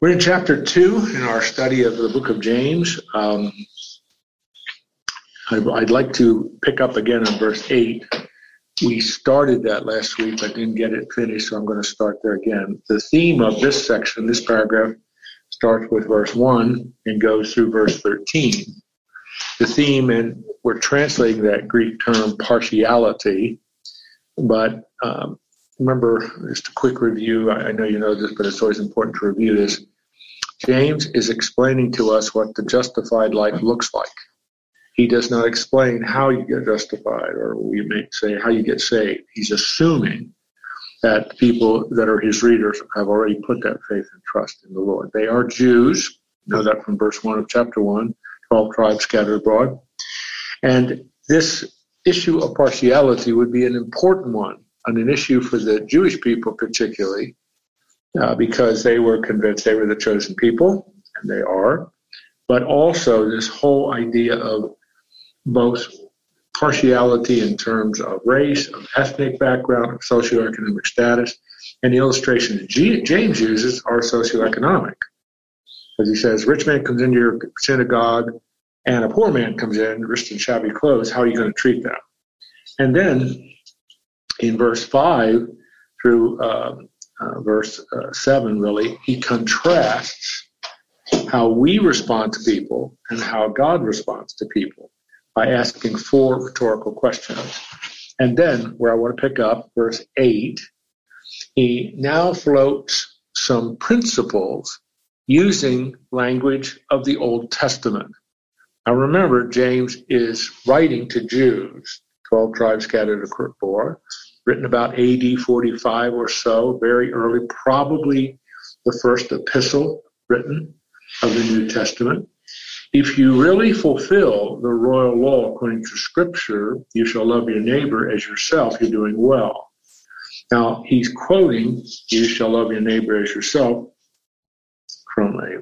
We're in chapter two in our study of the book of James. Um, I'd like to pick up again on verse 8. We started that last week, but didn't get it finished, so I'm going to start there again. The theme of this section, this paragraph, starts with verse 1 and goes through verse 13. The theme, and we're translating that Greek term partiality, but um, remember, just a quick review. I know you know this, but it's always important to review this. James is explaining to us what the justified life looks like. He does not explain how you get justified, or we may say how you get saved. He's assuming that people that are his readers have already put that faith and trust in the Lord. They are Jews. You know that from verse 1 of chapter 1, 12 tribes scattered abroad. And this issue of partiality would be an important one, and an issue for the Jewish people particularly, uh, because they were convinced they were the chosen people, and they are. But also this whole idea of both partiality in terms of race, of ethnic background, of socioeconomic status, and the illustration that James uses are socioeconomic. As he says, rich man comes into your synagogue and a poor man comes in, dressed in shabby clothes, how are you going to treat them? And then in verse 5 through uh, uh, verse uh, 7, really, he contrasts how we respond to people and how God responds to people by asking four rhetorical questions. And then, where I want to pick up, verse 8, he now floats some principles using language of the Old Testament. Now remember, James is writing to Jews, 12 tribes scattered abroad, written about AD 45 or so, very early, probably the first epistle written of the New Testament. If you really fulfill the royal law according to Scripture, you shall love your neighbor as yourself, you're doing well. Now, he's quoting, you shall love your neighbor as yourself, from a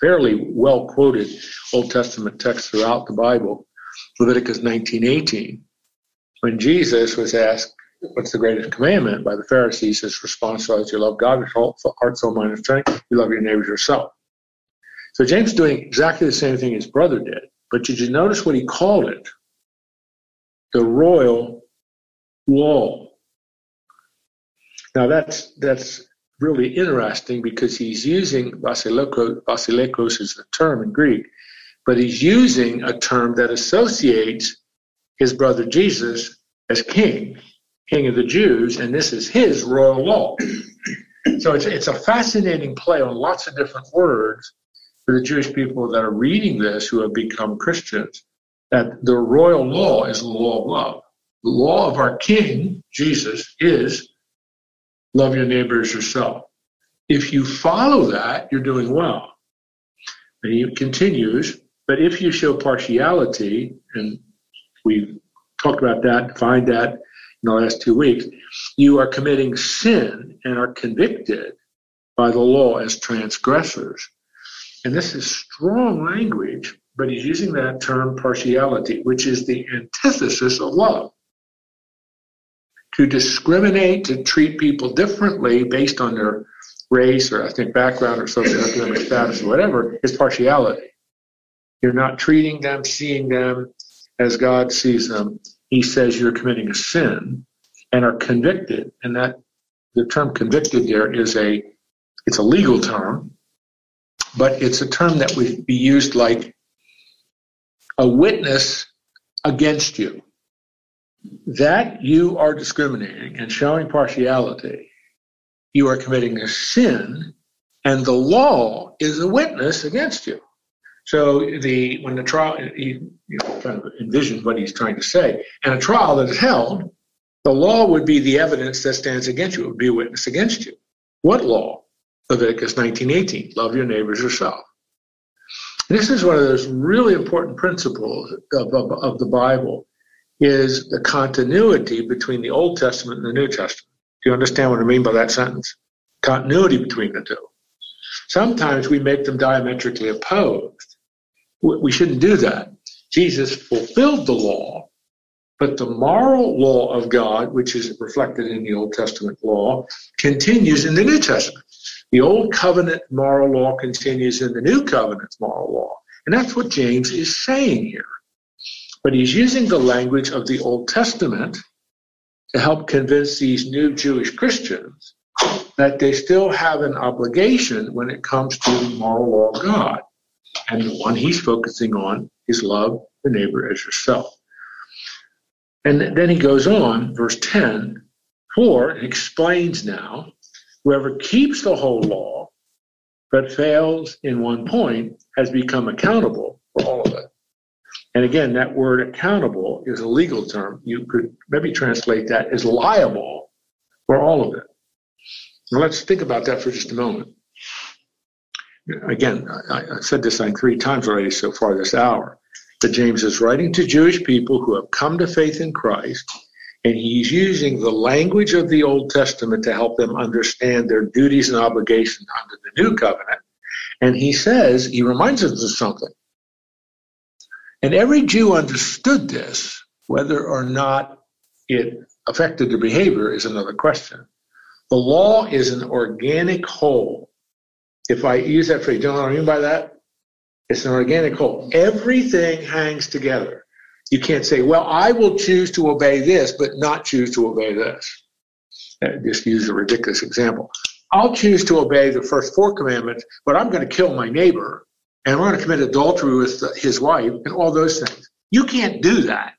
fairly well quoted Old Testament text throughout the Bible, Leviticus 19:18. When Jesus was asked, what's the greatest commandment by the Pharisees, is response was, You love God with all heart, soul, mind, and strength. You love your neighbors yourself. So James is doing exactly the same thing his brother did. But did you notice what he called it? The royal law. Now that's that's really interesting because he's using basilikos is the term in Greek, but he's using a term that associates his brother Jesus as king king of the Jews, and this is his royal law. so it's, it's a fascinating play on lots of different words for the Jewish people that are reading this who have become Christians, that the royal law is the law of love. The law of our king, Jesus, is love your neighbor as yourself. If you follow that, you're doing well. And he continues, but if you show partiality, and we've talked about that, defined that in the last two weeks, you are committing sin and are convicted by the law as transgressors. And this is strong language, but he's using that term partiality, which is the antithesis of love. To discriminate, to treat people differently based on their race or ethnic background or socioeconomic status or whatever is partiality. You're not treating them, seeing them as God sees them he says you're committing a sin and are convicted. And that the term convicted there is a it's a legal term, but it's a term that would be used like a witness against you. That you are discriminating and showing partiality, you are committing a sin, and the law is a witness against you. So the when the trial, you, you kind of envision what he's trying to say. And a trial that is held, the law would be the evidence that stands against you. It would be a witness against you. What law? Leviticus 19:18. Love your neighbors yourself. This is one of those really important principles of, of, of the Bible is the continuity between the Old Testament and the New Testament. Do you understand what I mean by that sentence? Continuity between the two. Sometimes we make them diametrically opposed. We shouldn't do that. Jesus fulfilled the law, but the moral law of God, which is reflected in the Old Testament law, continues in the New Testament. The old covenant moral law continues in the new covenant moral law. And that's what James is saying here. But he's using the language of the Old Testament to help convince these new Jewish Christians that they still have an obligation when it comes to the moral law of God. And the one he's focusing on is love the neighbor as yourself. And then he goes on, verse 10, for explains now, whoever keeps the whole law but fails in one point has become accountable for all of it. And again, that word accountable is a legal term. You could maybe translate that as liable for all of it. Now let's think about that for just a moment. Again, I, I said this like three times already so far this hour. That James is writing to Jewish people who have come to faith in Christ, and he's using the language of the Old Testament to help them understand their duties and obligations under the new covenant. And he says, he reminds us of something. And every Jew understood this, whether or not it affected their behavior is another question. The law is an organic whole. If I use that phrase, you know what I mean by that? It's an organic whole. Everything hangs together. You can't say, well, I will choose to obey this, but not choose to obey this. Uh, just use a ridiculous example. I'll choose to obey the first four commandments, but I'm going to kill my neighbor and I'm going to commit adultery with his wife and all those things. You can't do that.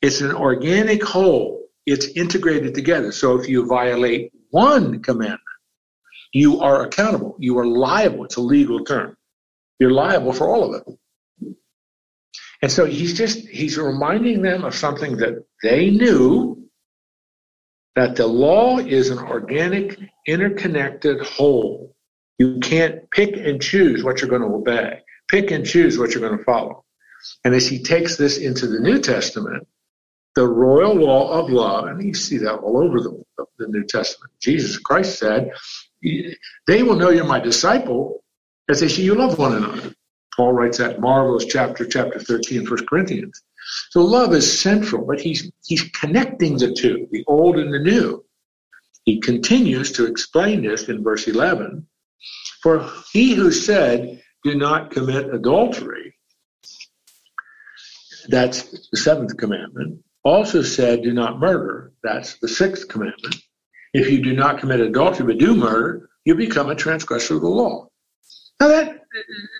It's an organic whole. It's integrated together. So if you violate one commandment, you are accountable. You are liable. It's a legal term. You're liable for all of it. And so he's just, he's reminding them of something that they knew that the law is an organic, interconnected whole. You can't pick and choose what you're going to obey, pick and choose what you're going to follow. And as he takes this into the New Testament, the royal law of love, and you see that all over the, the New Testament. Jesus Christ said, They will know you're my disciple as they see you love one another. Paul writes that marvelous chapter, chapter 13, 1 Corinthians. So love is central, but he's, he's connecting the two, the old and the new. He continues to explain this in verse 11 for he who said, Do not commit adultery, that's the seventh commandment, also said, Do not murder, that's the sixth commandment. If you do not commit adultery but do murder, you become a transgressor of the law. Now that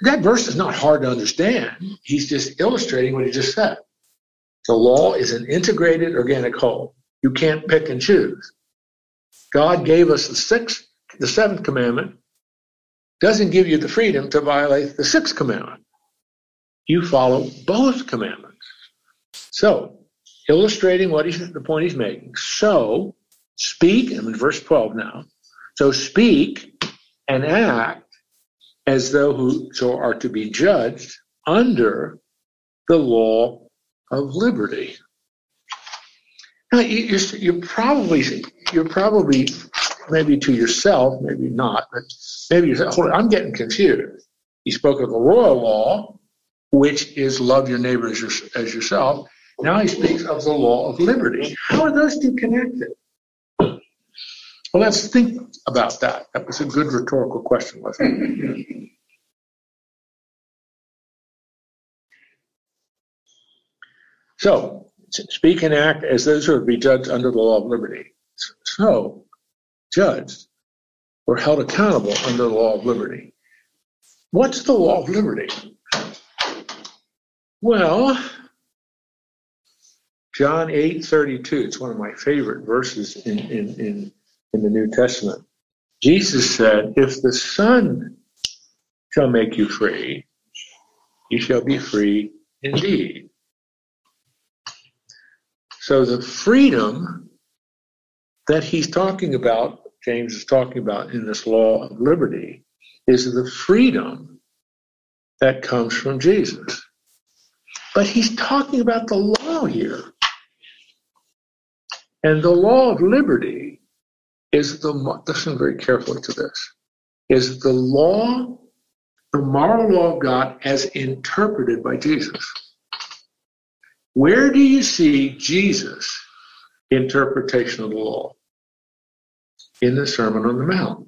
that verse is not hard to understand. He's just illustrating what he just said. The law is an integrated organic whole. You can't pick and choose. God gave us the sixth, the seventh commandment doesn't give you the freedom to violate the sixth commandment. You follow both commandments. So, illustrating what he's the point he's making. So, speak, I'm in verse 12 now. So speak and act as though who so are to be judged under the law of liberty. Now, you're, you're probably you're probably maybe to yourself, maybe not, but maybe you hold on, I'm getting confused. He spoke of the royal law, which is love your neighbor as, your, as yourself. Now he speaks of the law of liberty. How are those two connected? Well, let's think about that. That was a good rhetorical question, wasn't it? So, speak and act as those who would be judged under the law of liberty. So, judged or held accountable under the law of liberty. What's the law of liberty? Well, John 8 32, it's one of my favorite verses in, in, in, in the New Testament. Jesus said, If the Son shall make you free, you shall be free indeed. So the freedom that he's talking about James is talking about in this law of liberty is the freedom that comes from Jesus. But he's talking about the law here. And the law of liberty is the, listen very carefully to this, is the law, the moral law of God as interpreted by Jesus. Where do you see Jesus' interpretation of the law? in the Sermon on the Mount.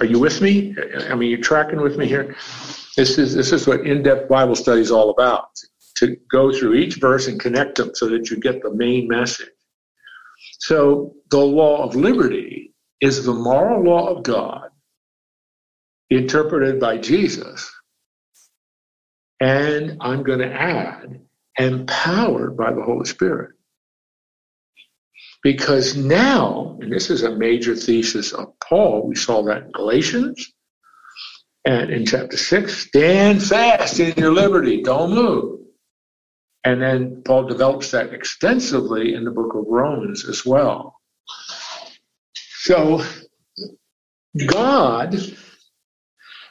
Are you with me? I mean, you're tracking with me here. This is this is what in-depth Bible study is all about. To go through each verse and connect them so that you get the main message. So the law of liberty is the moral law of God interpreted by Jesus. And I'm going to add, empowered by the Holy Spirit. Because now, and this is a major thesis of Paul, we saw that in Galatians and in chapter 6 stand fast in your liberty, don't move. And then Paul develops that extensively in the book of Romans as well. So, God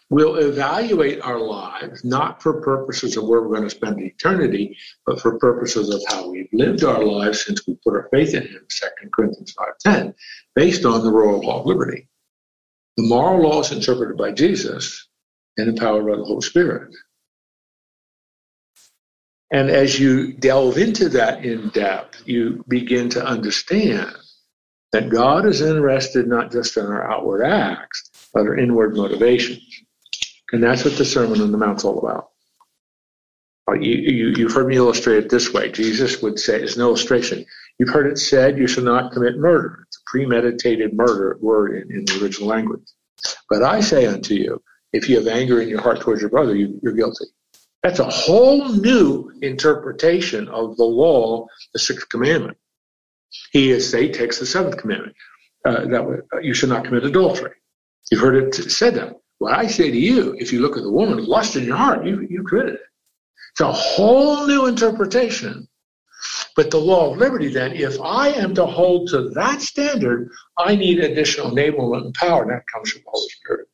will evaluate our lives not for purposes of where we're going to spend eternity, but for purposes of how we've lived our lives since we put our faith in Him, 2 Corinthians 5.10, based on the royal law of liberty. The moral law is interpreted by Jesus and empowered by the Holy Spirit. And as you delve into that in depth, you begin to understand that God is interested not just in our outward acts, but our inward motivations. And that's what the Sermon on the Mount's all about. Uh, you, you, you've heard me illustrate it this way. Jesus would say, as an illustration, you've heard it said, you shall not commit murder. It's a premeditated murder word in, in the original language. But I say unto you, if you have anger in your heart towards your brother, you, you're guilty. That's a whole new interpretation of the law, the sixth commandment. He is say takes the seventh commandment. Uh, that uh, you should not commit adultery. You've heard it said that. What I say to you, if you look at the woman, lust in your heart, you, you committed it. It's a whole new interpretation. But the law of liberty, then, if I am to hold to that standard, I need additional enablement and power, and that comes from the Holy Spirit.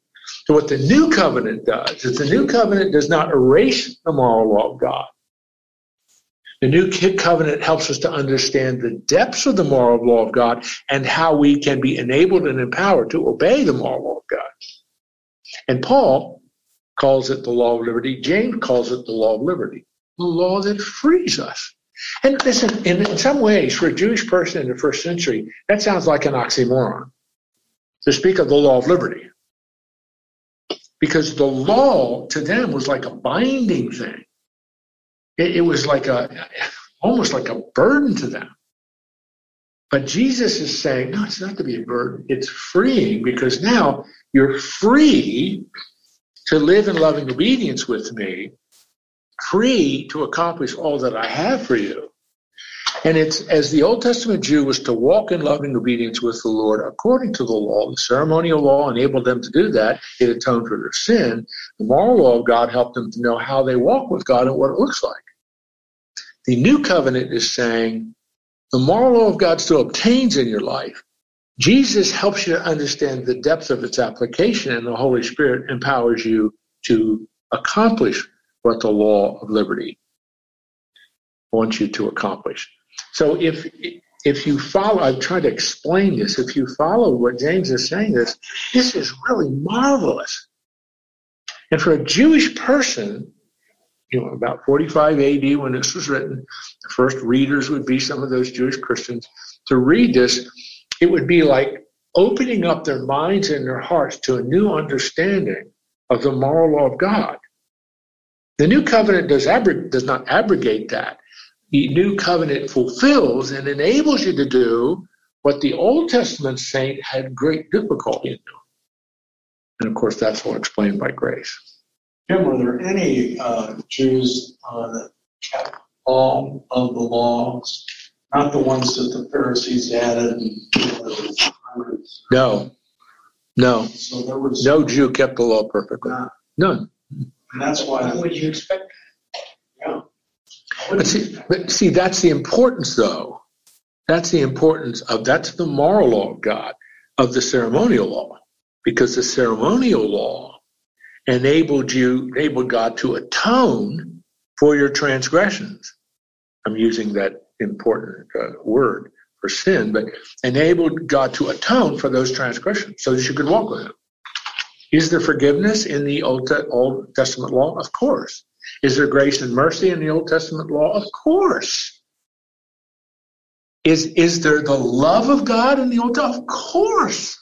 So, what the new covenant does is the new covenant does not erase the moral law of God. The new covenant helps us to understand the depths of the moral law of God and how we can be enabled and empowered to obey the moral law of God. And Paul calls it the law of liberty. James calls it the law of liberty, the law that frees us. And listen, in, in some ways, for a Jewish person in the first century, that sounds like an oxymoron to speak of the law of liberty. Because the law to them was like a binding thing. It, it was like a, almost like a burden to them. But Jesus is saying, no, it's not to be a burden. It's freeing because now you're free to live in loving obedience with me, free to accomplish all that I have for you. And it's as the Old Testament Jew was to walk in loving obedience with the Lord according to the law, the ceremonial law enabled them to do that. It atoned for their sin. The moral law of God helped them to know how they walk with God and what it looks like. The new covenant is saying the moral law of God still obtains in your life, Jesus helps you to understand the depth of its application, and the Holy Spirit empowers you to accomplish what the law of liberty wants you to accomplish. So if if you follow, I've tried to explain this. If you follow what James is saying, this this is really marvelous. And for a Jewish person, you know, about 45 AD when this was written, the first readers would be some of those Jewish Christians. To read this, it would be like opening up their minds and their hearts to a new understanding of the moral law of God. The new covenant does, abrog- does not abrogate that. The new covenant fulfills and enables you to do what the Old Testament saint had great difficulty in doing. And of course, that's all explained by grace. Jim, were there any uh, Jews uh, that kept all of the laws not the ones that the Pharisees added. No, no, So there was. no Jew kept the law perfectly. Not. None. And that's why. Would you expect? But see, but see, that's the importance, though. That's the importance of that's the moral law of God, of the ceremonial law, because the ceremonial law enabled you, enabled God to atone for your transgressions. I'm using that important uh, word for sin, but enabled God to atone for those transgressions so that you could walk with Him. Is there forgiveness in the Old, Old Testament law? Of course. Is there grace and mercy in the Old Testament law? Of course. Is, is there the love of God in the Old Testament? Of course.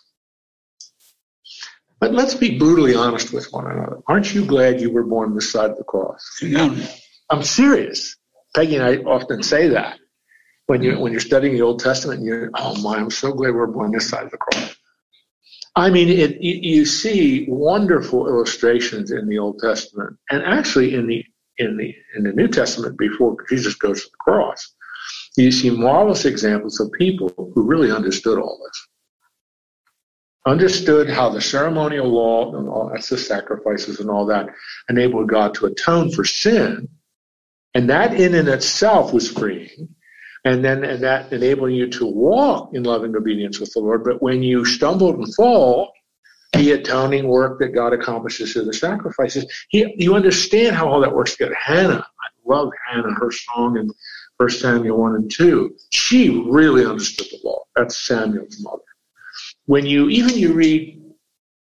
But let's be brutally honest with one another. Aren't you glad you were born this side of the cross? Yeah. I'm serious. Peggy and I often say that when you when you're studying the Old Testament. You're oh my, I'm so glad we're born this side of the cross. I mean, it, you, see wonderful illustrations in the Old Testament, and actually in the in the in the New Testament before Jesus goes to the cross. You see marvelous examples of people who really understood all this understood how the ceremonial law and all that's the sacrifices and all that enabled God to atone for sin. And that in and itself was freeing. And then and that enabling you to walk in loving obedience with the Lord. But when you stumble and fall, the atoning work that God accomplishes through the sacrifices, he, you understand how all that works together. Hannah, I love Hannah, her song in 1 Samuel 1 and 2. She really understood the law. That's Samuel's mother when you even you read,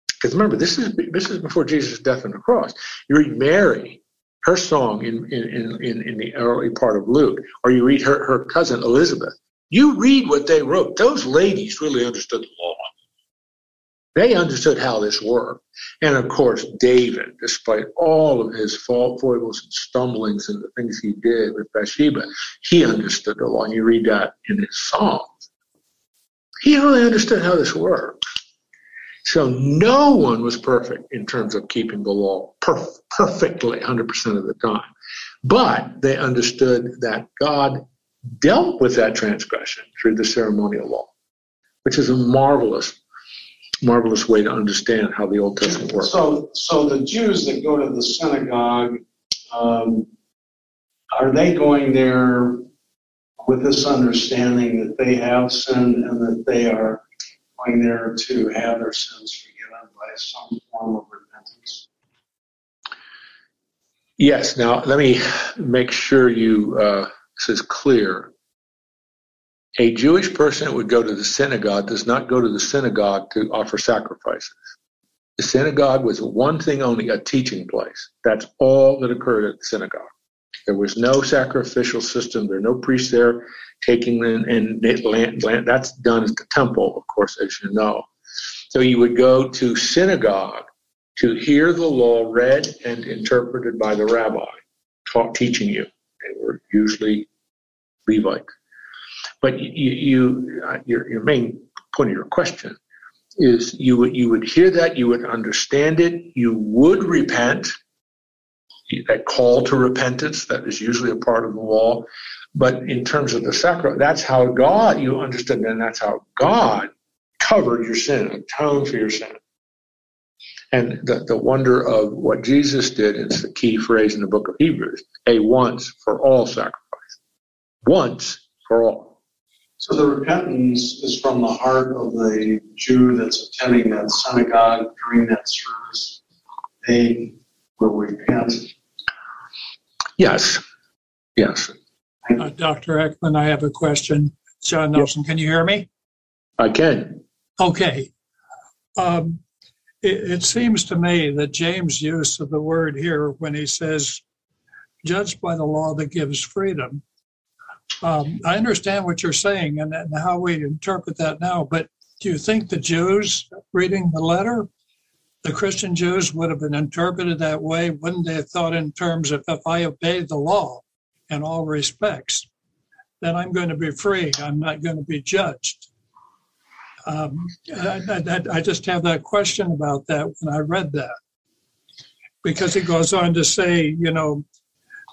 because remember this is this is before Jesus' death on the cross. You read Mary, her song in in in, in the early part of Luke, or you read her her cousin Elizabeth. You read what they wrote. Those ladies really understood the law. They understood how this worked. And of course, David, despite all of his fault, foibles, and stumblings and the things he did with Bathsheba, he understood the law. And you read that in his Psalms. He really understood how this worked. So no one was perfect in terms of keeping the law perf- perfectly 100% of the time. But they understood that God dealt with that transgression through the ceremonial law, which is a marvelous, marvelous way to understand how the Old Testament works. So, so the Jews that go to the synagogue, um, are they going there with this understanding that they have sinned and that they are there to have their sins forgiven by some form of repentance. Yes. Now, let me make sure you uh, this is clear. A Jewish person that would go to the synagogue does not go to the synagogue to offer sacrifices. The synagogue was one thing only, a teaching place. That's all that occurred at the synagogue. There was no sacrificial system. There are no priests there taking in, in land, land. That's done at the temple, of course, as you know. So you would go to synagogue to hear the law read and interpreted by the rabbi taught, teaching you. They were usually Levites. But you, you uh, your, your main point of your question is you would you would hear that, you would understand it, you would repent, that call to repentance that is usually a part of the law. But in terms of the sacrifice, that's how God, you understood, and that's how God covered your sin, atoned for your sin. And the, the wonder of what Jesus did is the key phrase in the book of Hebrews a once for all sacrifice. Once for all. So the repentance is from the heart of the Jew that's attending that synagogue during that service. They will repent Yes. Yes. Uh, Dr. Eckman, I have a question. John Nelson, yep. can you hear me? I can. Okay. Um, it, it, seems to me that James' use of the word here when he says, judged by the law that gives freedom. Um, I understand what you're saying and, and how we interpret that now, but do you think the Jews reading the letter the Christian Jews would have been interpreted that way, wouldn't they have thought in terms of if I obey the law in all respects, then I'm going to be free. I'm not going to be judged. Um, I, I, I, just have that question about that when I read that. Because he goes on to say, you know,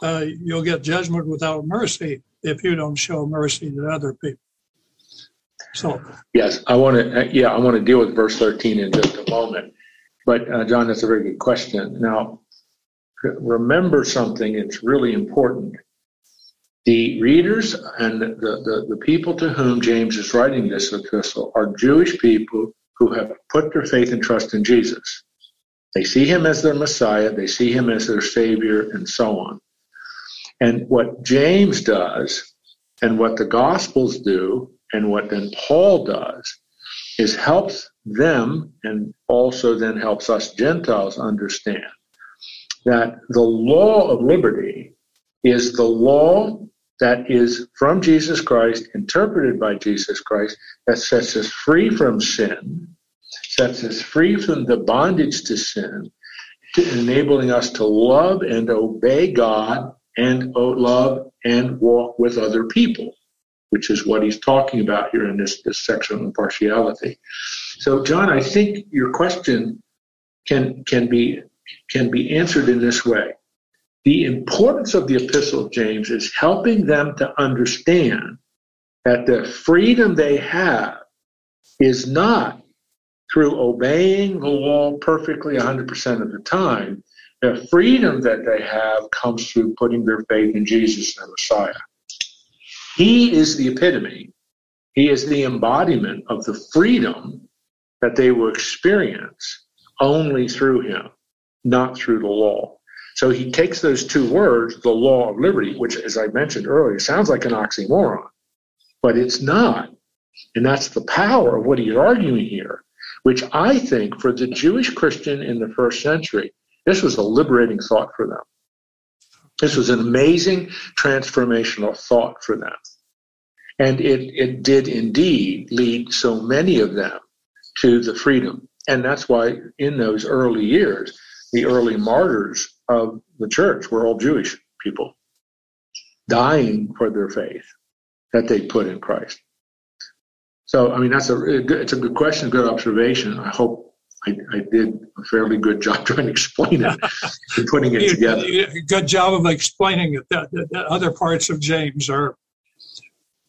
uh, you'll get judgment without mercy if you don't show mercy to other people. So, yes, I want to, yeah, I want to deal with verse 13 in just a moment. But uh, John, that's a very good question. Now, remember something, it's really important. The readers and the, the, the people to whom James is writing this epistle are Jewish people who have put their faith and trust in Jesus. They see him as their Messiah, they see him as their Savior, and so on. And what James does, and what the Gospels do, and what then Paul does, is helps them and also then helps us Gentiles understand that the law of liberty is the law that is from Jesus Christ, interpreted by Jesus Christ, that sets us free from sin, sets us free from the bondage to sin, enabling us to love and obey God and oh, love and walk with other people, which is what he's talking about here in this, this section on partiality. So, John, I think your question can can be can be answered in this way. The importance of the Epistle of James is helping them to understand that the freedom they have is not through obeying the law perfectly 100% of the time. The freedom that they have comes through putting their faith in Jesus, the Messiah. He is the epitome, He is the embodiment of the freedom that they will experience only through Him, not through the law. So he takes those two words, the law of liberty, which, as I mentioned earlier, sounds like an oxymoron, but it's not. And that's the power of what he's arguing here, which I think for the Jewish Christian in the first century, this was a liberating thought for them. This was an amazing transformational thought for them. And it, it did indeed lead so many of them to the freedom. And that's why in those early years, the early martyrs of the church were all Jewish people dying for their faith that they put in Christ. So, I mean, that's a it's a good question, good observation. I hope I, I did a fairly good job trying to explain it and putting it together. Good job of explaining it. That, that other parts of James are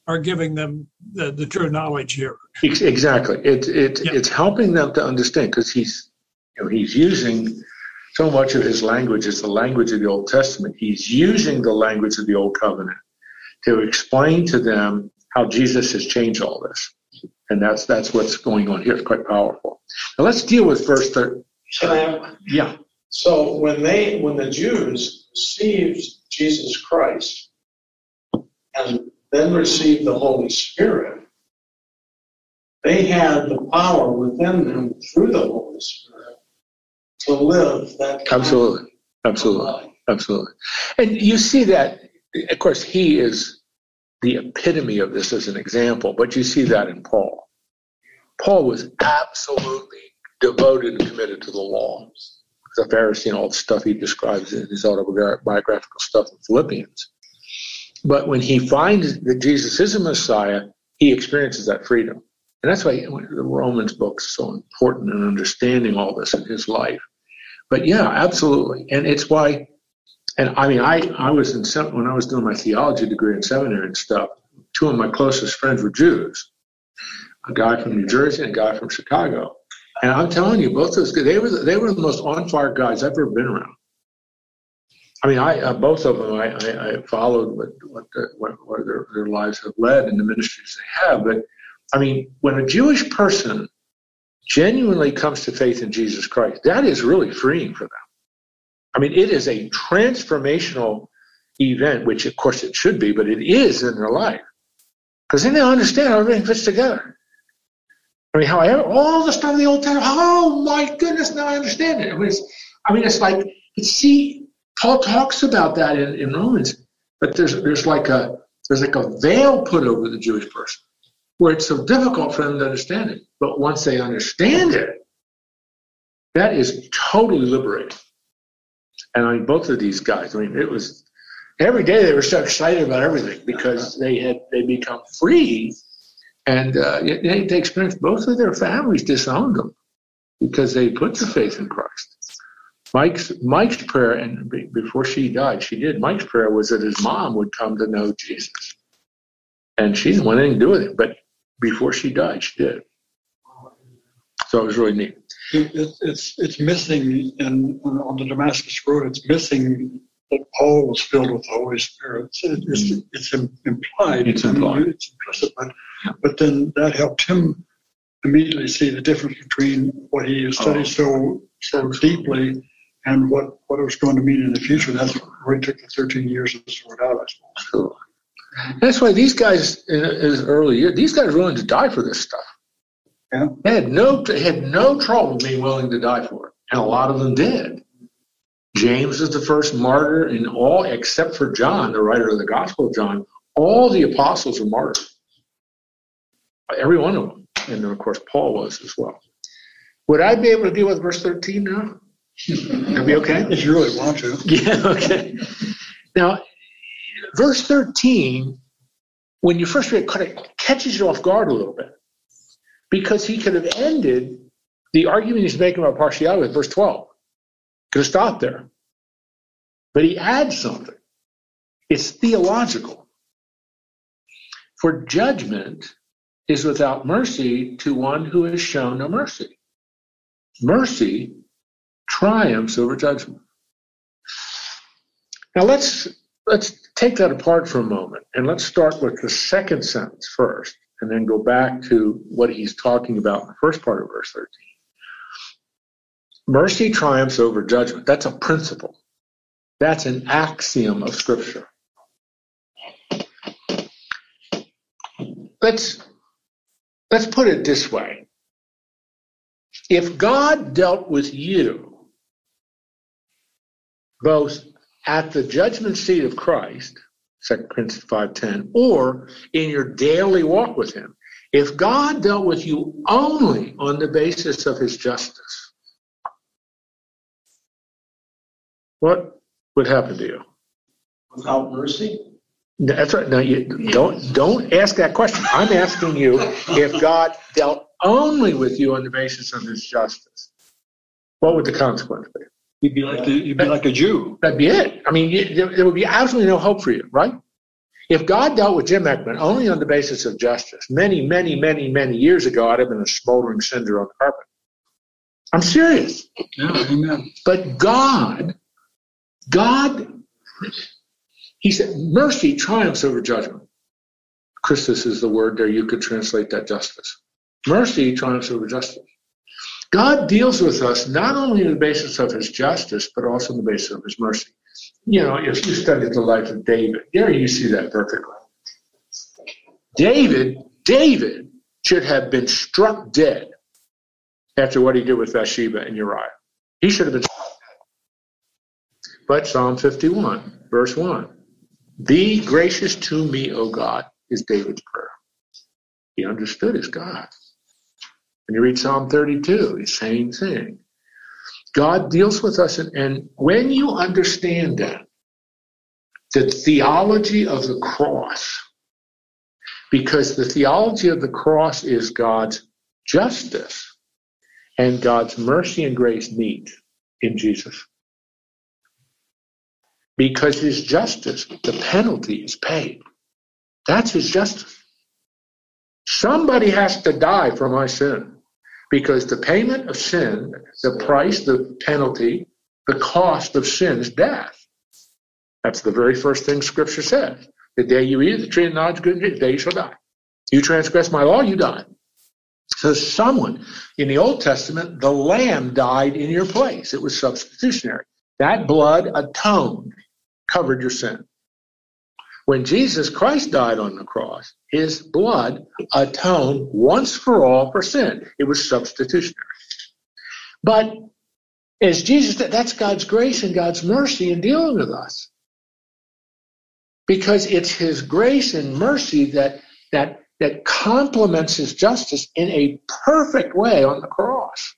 are giving them the, the true knowledge here. Exactly. It, it, yeah. It's helping them to understand because he's you know, he's using so much of his language is the language of the Old Testament. He's using the language of the Old Covenant to explain to them how Jesus has changed all this. And that's that's what's going on here. It's quite powerful. Now let's deal with verse 13. Yeah. So when they when the Jews received Jesus Christ and then received the Holy Spirit, they had the power within them through the Holy Spirit to live that absolutely, absolutely, absolutely. And you see that, of course, he is the epitome of this as an example, but you see that in Paul. Paul was absolutely devoted and committed to the law. The Pharisee and all the stuff he describes in his autobiographical stuff in Philippians. But when he finds that Jesus is a Messiah, he experiences that freedom. And that's why the Romans book is so important in understanding all this in his life. But yeah, absolutely. And it's why, and I mean, I, I was in, when I was doing my theology degree in seminary and stuff, two of my closest friends were Jews, a guy from New Jersey and a guy from Chicago. And I'm telling you, both those they were they were the most on fire guys I've ever been around. I mean, I uh, both of them I, I, I followed what what, the, what, what their, their lives have led and the ministries they have. But I mean, when a Jewish person genuinely comes to faith in Jesus Christ, that is really freeing for them. I mean, it is a transformational event, which of course it should be, but it is in their life. Because then they understand how everything fits together. I mean, how I, all the stuff in the Old Testament, oh my goodness, now I understand it. I mean, it's, I mean, it's like, see, Paul talks about that in, in Romans, but there's, there's like a, there's like a veil put over the Jewish person where it's so difficult for them to understand it. But once they understand it, that is totally liberating. And I mean, both of these guys, I mean, it was every day they were so excited about everything because they had they become free, and uh, they, they experienced both of their families disowned them because they put their faith in Christ. Mike's Mike's prayer, and before she died, she did. Mike's prayer was that his mom would come to know Jesus, and she didn't want anything to do with it. But before she died, she did. So it was really neat. It, it's it's missing in on the Damascus Road. It's missing that Paul was filled with the Holy Spirit. It's, it's, mm-hmm. it's implied. It's implied. It's implicit, but, but then that helped him immediately see the difference between what he studied oh. so so deeply and what, what it was going to mean in the future. That's where it took the 13 years to sort out, I suppose. Sure. That's why these guys in his early years, these guys were willing to die for this stuff. Yeah. They had no they had no trouble being willing to die for it, and a lot of them did. James is the first martyr in all except for John, the writer of the Gospel of John. All the apostles were martyrs. every one of them, and then of course Paul was as well. Would I be able to deal with verse 13 now? That'd be okay? If you really want to. Yeah, okay. Now, verse 13, when you first read it, kind of catches you off guard a little bit because he could have ended the argument he's making about partiality with verse 12. Could have stopped there. But he adds something. It's theological. For judgment is without mercy to one who has shown no mercy. Mercy triumphs over judgment. Now let's let's take that apart for a moment and let's start with the second sentence first and then go back to what he's talking about in the first part of verse 13. Mercy triumphs over judgment. That's a principle. That's an axiom of scripture. Let's let's put it this way. If God dealt with you both at the judgment seat of Christ, 2 Corinthians 5.10, or in your daily walk with him, if God dealt with you only on the basis of his justice, what would happen to you? Without mercy? That's right. Now you don't don't ask that question. I'm asking you if God dealt only with you on the basis of his justice, what would the consequence be? You'd be like the, you'd be like a Jew. That'd be it. I mean, you, there, there would be absolutely no hope for you, right? If God dealt with Jim Eckman only on the basis of justice, many, many, many, many years ago, I'd have been a smoldering cinder on the carpet. I'm serious. Yeah, amen. But God, God, He said, mercy triumphs over judgment. krisis is the word there. You could translate that justice. Mercy triumphs over justice. God deals with us not only on the basis of his justice, but also on the basis of his mercy. You know, if you study the life of David, there you see that perfectly. David, David should have been struck dead after what he did with Bathsheba and Uriah. He should have been struck dead. But Psalm 51, verse 1 Be gracious to me, O God, is David's prayer. He understood his God. When you read Psalm 32, the same thing. God deals with us, and, and when you understand that, the theology of the cross, because the theology of the cross is God's justice and God's mercy and grace meet in Jesus. Because his justice, the penalty is paid. That's his justice. Somebody has to die for my sin because the payment of sin, the price, the penalty, the cost of sin is death. That's the very first thing Scripture says. The day you eat the tree of knowledge good and day you shall die. You transgress my law, you die. So someone in the Old Testament, the lamb died in your place. It was substitutionary. That blood atoned, covered your sin. When Jesus Christ died on the cross, his blood atoned once for all for sin. It was substitutionary. But as Jesus that's God's grace and God's mercy in dealing with us. Because it's his grace and mercy that that that complements his justice in a perfect way on the cross.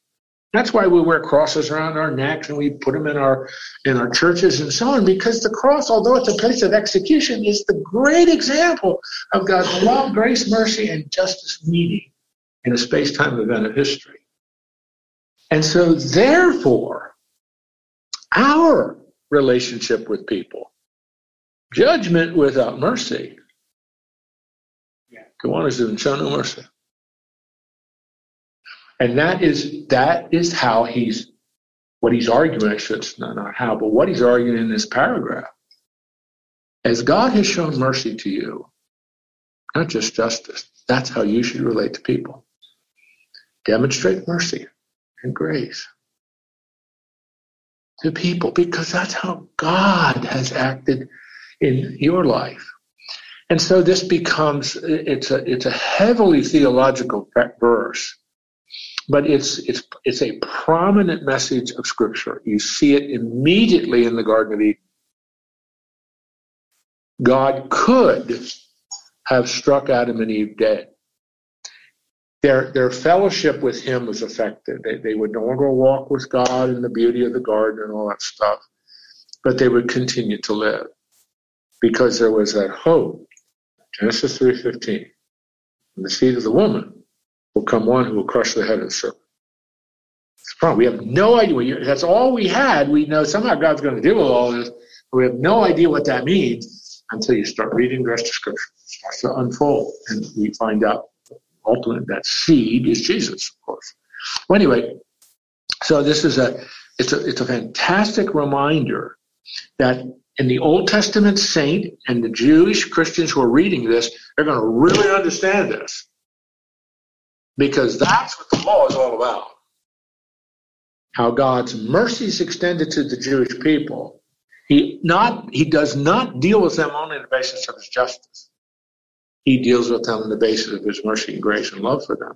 That's why we wear crosses around our necks and we put them in our in our churches and so on, because the cross, although it's a place of execution, is the great example of God's love, grace, mercy, and justice meeting in a space-time event of history. And so therefore, our relationship with people, judgment without mercy, go on and show no mercy. And that is that is how he's what he's arguing, I should not, not how, but what he's arguing in this paragraph. As God has shown mercy to you, not just justice, that's how you should relate to people. Demonstrate mercy and grace to people because that's how God has acted in your life. And so this becomes it's a it's a heavily theological verse but it's it's it's a prominent message of Scripture. You see it immediately in the Garden of Eden. God could have struck Adam and Eve dead. their their fellowship with him was affected. They, they would no longer walk with God in the beauty of the garden and all that stuff, but they would continue to live because there was that hope. Genesis three fifteen, the seed of the woman will come one who will crush the head of the serpent. It's the problem. We have no idea. That's all we had. We know somehow God's going to deal with all this, but we have no idea what that means until you start reading the rest of Scripture. It starts to unfold, and we find out ultimately that seed is Jesus, of course. Well, anyway, so this is a it's a it's a fantastic reminder that in the Old Testament saint and the Jewish Christians who are reading this, they're going to really understand this because that's what the law is all about. How God's mercy is extended to the Jewish people. He not he does not deal with them only on the basis of his justice. He deals with them on the basis of his mercy and grace and love for them.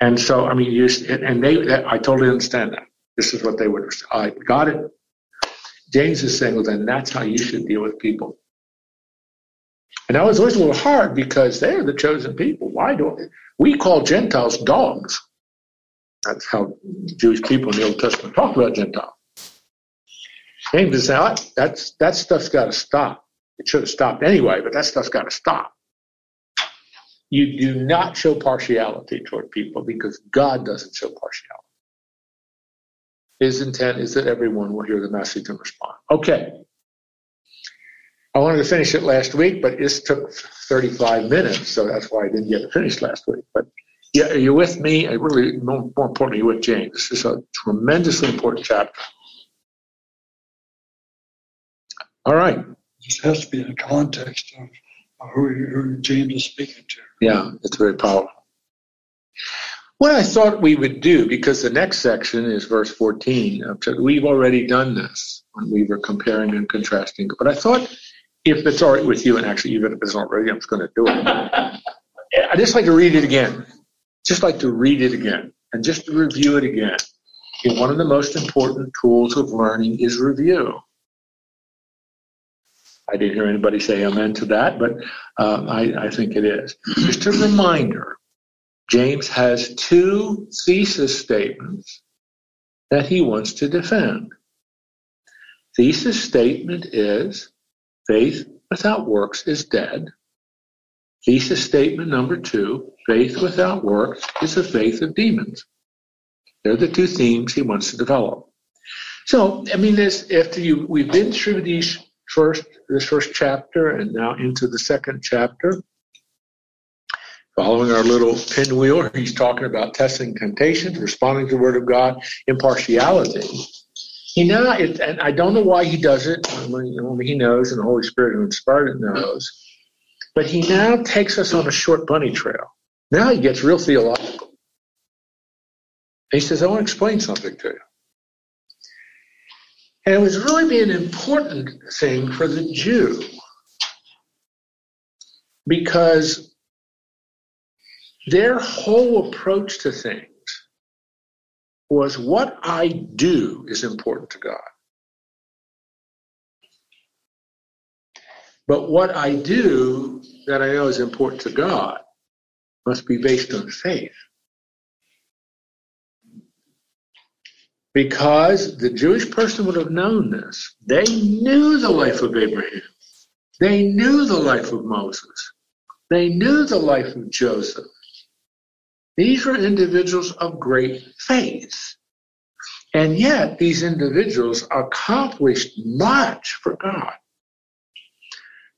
And so, I mean, you, and they, I totally understand that. This is what they would. I got it. James is saying, well, then that's how you should deal with people. And that was always a little hard because they're the chosen people. Why do we call Gentiles dogs? That's how Jewish people in the Old Testament talk about Gentiles. James is saying, ah, that's, that stuff's got to stop. It should have stopped anyway, but that stuff's got to stop. You do not show partiality toward people because God doesn't show partiality. His intent is that everyone will hear the message and respond. Okay. I wanted to finish it last week, but this took 35 minutes, so that's why I didn't get it finished last week. But yeah, are you with me? I really, more, more importantly, with James. This is a tremendously important chapter. All right. This has to be in the context of who, who James is speaking to. Yeah, it's very powerful. What I thought we would do, because the next section is verse 14, uh, we've already done this when we were comparing and contrasting, but I thought if it's all right with you, and actually even if it's not ready, I'm just going to do it. I just like to read it again. Just like to read it again and just to review it again. And one of the most important tools of learning is review. I didn't hear anybody say amen to that, but um, I, I think it is. Just a reminder James has two thesis statements that he wants to defend. Thesis statement is faith without works is dead. Thesis statement number two faith without works is the faith of demons. They're the two themes he wants to develop. So, I mean, this, after you, we've been through these first this first chapter and now into the second chapter. Following our little pinwheel, he's talking about testing temptations, responding to the word of God, impartiality. He now, it, and I don't know why he does it. Only he knows, and the Holy Spirit who inspired it knows. But he now takes us on a short bunny trail. Now he gets real theological. He says, "I want to explain something to you." And it was really be an important thing for the Jew because their whole approach to things was what I do is important to God. But what I do that I know is important to God must be based on faith. because the Jewish person would have known this. They knew the life of Abraham. They knew the life of Moses. They knew the life of Joseph. These were individuals of great faith. And yet, these individuals accomplished much for God.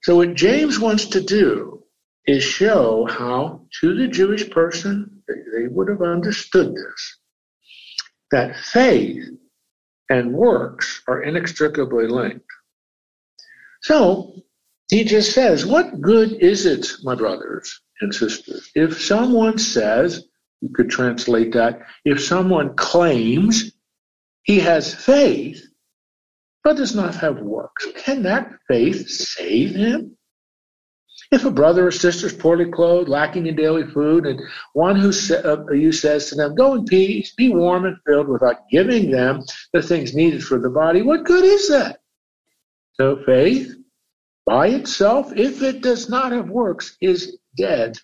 So, what James wants to do is show how, to the Jewish person, they would have understood this that faith and works are inextricably linked. So he just says, What good is it, my brothers and sisters, if someone says, you could translate that, if someone claims he has faith but does not have works, can that faith save him? If a brother or sister is poorly clothed, lacking in daily food, and one who uh, you says to them, Go in peace, be warm and filled, without giving them the things needed for the body, what good is that? So faith, by itself, if it does not have works, is dead.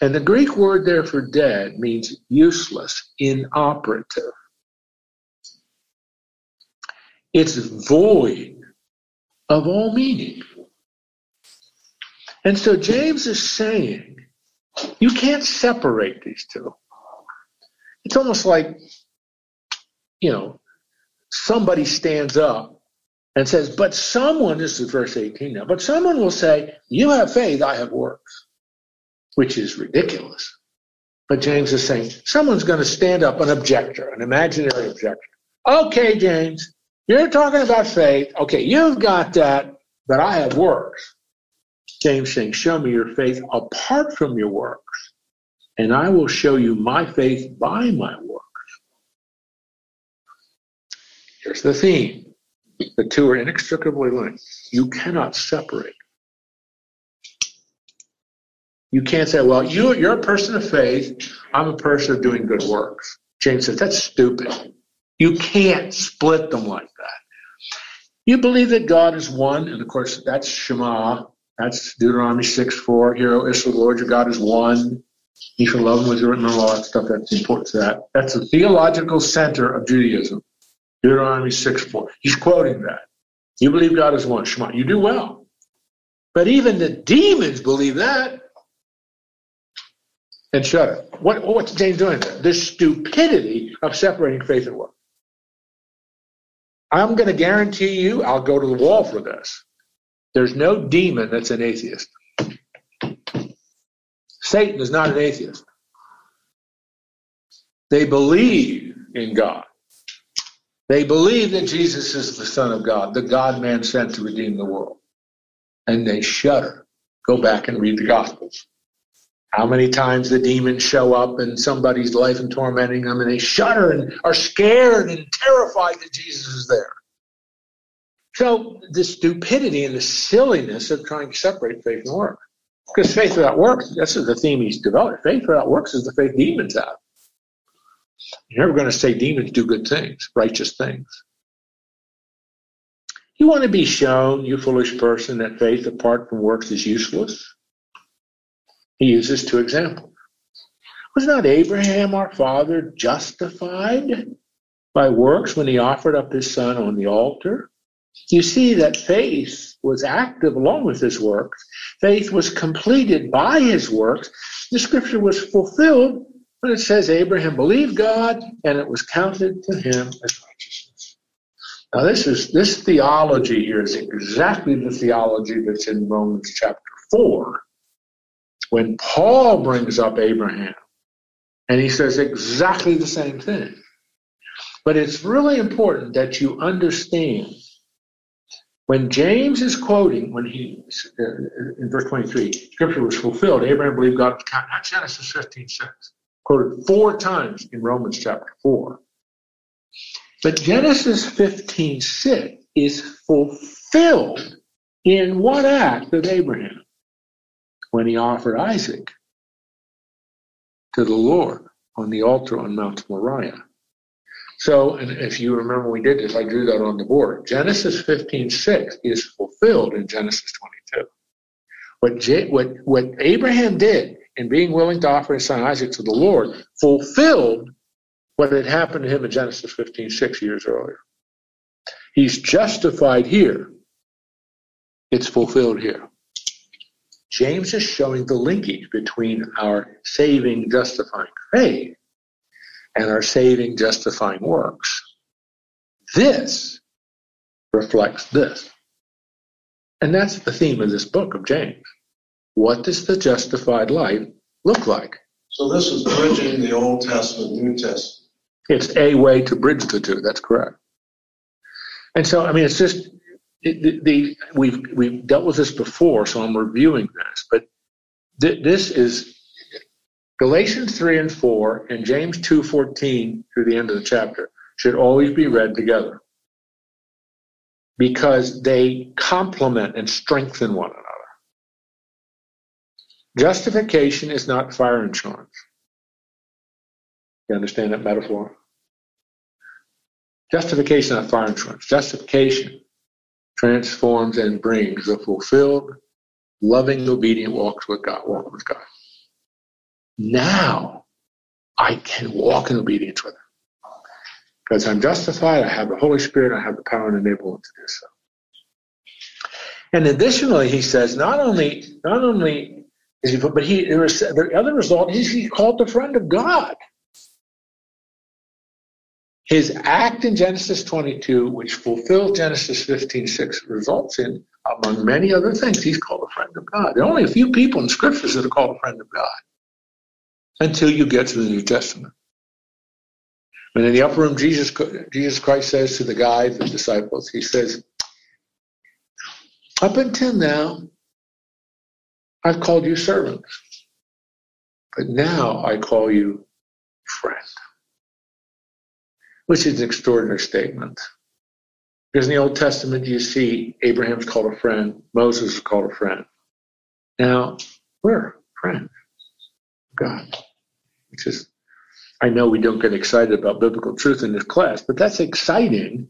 And the Greek word there for dead means useless, inoperative. It's void of all meaning. And so James is saying you can't separate these two. It's almost like, you know, somebody stands up and says, but someone, this is verse 18 now, but someone will say, You have faith, I have works, which is ridiculous. But James is saying, someone's going to stand up, an objector, an imaginary objector. Okay, James, you're talking about faith. Okay, you've got that, but I have works. James saying, Show me your faith apart from your works, and I will show you my faith by my works. Here's the theme the two are inextricably linked. You cannot separate. You can't say, well, you, you're a person of faith. I'm a person of doing good works. James says, that's stupid. You can't split them like that. You believe that God is one, and of course, that's Shema. That's Deuteronomy 6 4. Hear, O Israel, the Lord your God is one. You shall love him with your written law and stuff. That's important to that. That's the theological center of Judaism. Deuteronomy 6 4. He's quoting that. You believe God is one. Shema. You do well. But even the demons believe that and shudder. What, what's James doing? The stupidity of separating faith and work. I'm going to guarantee you, I'll go to the wall for this. There's no demon that's an atheist. Satan is not an atheist. They believe in God. They believe that Jesus is the Son of God, the God man sent to redeem the world. And they shudder. Go back and read the Gospels. How many times the demons show up in somebody's life and tormenting them, and they shudder and are scared and terrified that Jesus is there. So the stupidity and the silliness of trying to separate faith and work. Because faith without works, this is the theme he's developed. Faith without works is the faith demons have. You're never going to say demons do good things, righteous things. You want to be shown, you foolish person, that faith apart from works is useless? He uses two examples. Was not Abraham our father justified by works when he offered up his son on the altar? You see that faith was active along with his works. Faith was completed by his works. The scripture was fulfilled when it says Abraham believed God and it was counted to him as righteousness. Now this is this theology here is exactly the theology that's in Romans chapter four. When Paul brings up Abraham and he says exactly the same thing. But it's really important that you understand when James is quoting, when he, uh, in verse 23, scripture was fulfilled, Abraham believed God counted, not Genesis 15 6 quoted four times in Romans chapter 4. But Genesis 15 6 is fulfilled in what act of Abraham? When he offered Isaac to the Lord on the altar on Mount Moriah. So, and if you remember we did this, I drew that on the board. Genesis 15 6 is fulfilled in Genesis 22. What, J, what, what Abraham did in being willing to offer his son Isaac to the Lord fulfilled what had happened to him in Genesis 15, six years earlier. He's justified here. It's fulfilled here. James is showing the linkage between our saving, justifying faith and our saving, justifying works. This reflects this. And that's the theme of this book of James. What does the justified life look like? So this is bridging the Old Testament, New Testament. It's a way to bridge the two. That's correct. And so, I mean, it's just the, the, we've we've dealt with this before, so I'm reviewing this. But th- this is Galatians three and four and James two fourteen through the end of the chapter should always be read together because they complement and strengthen one another. Justification is not fire insurance. You understand that metaphor? Justification not fire insurance. Justification transforms and brings a fulfilled, loving, obedient walk with God. Walk with God. now I can walk in obedience with him. Because I'm justified, I have the Holy Spirit, I have the power and enablement to do so. And additionally, he says, not only, not only is he, but he, the other result is he's called the friend of God. His act in Genesis 22, which fulfills Genesis 15:6, results in, among many other things, he's called a friend of God. There are only a few people in scriptures that are called a friend of God until you get to the New Testament. And in the upper room, Jesus, Jesus Christ says to the guys, the disciples, he says, Up until now, I've called you servants, but now I call you friend which is an extraordinary statement. Because in the Old Testament, you see Abraham's called a friend, Moses is called a friend. Now, we're friends God, which is, I know we don't get excited about biblical truth in this class, but that's exciting.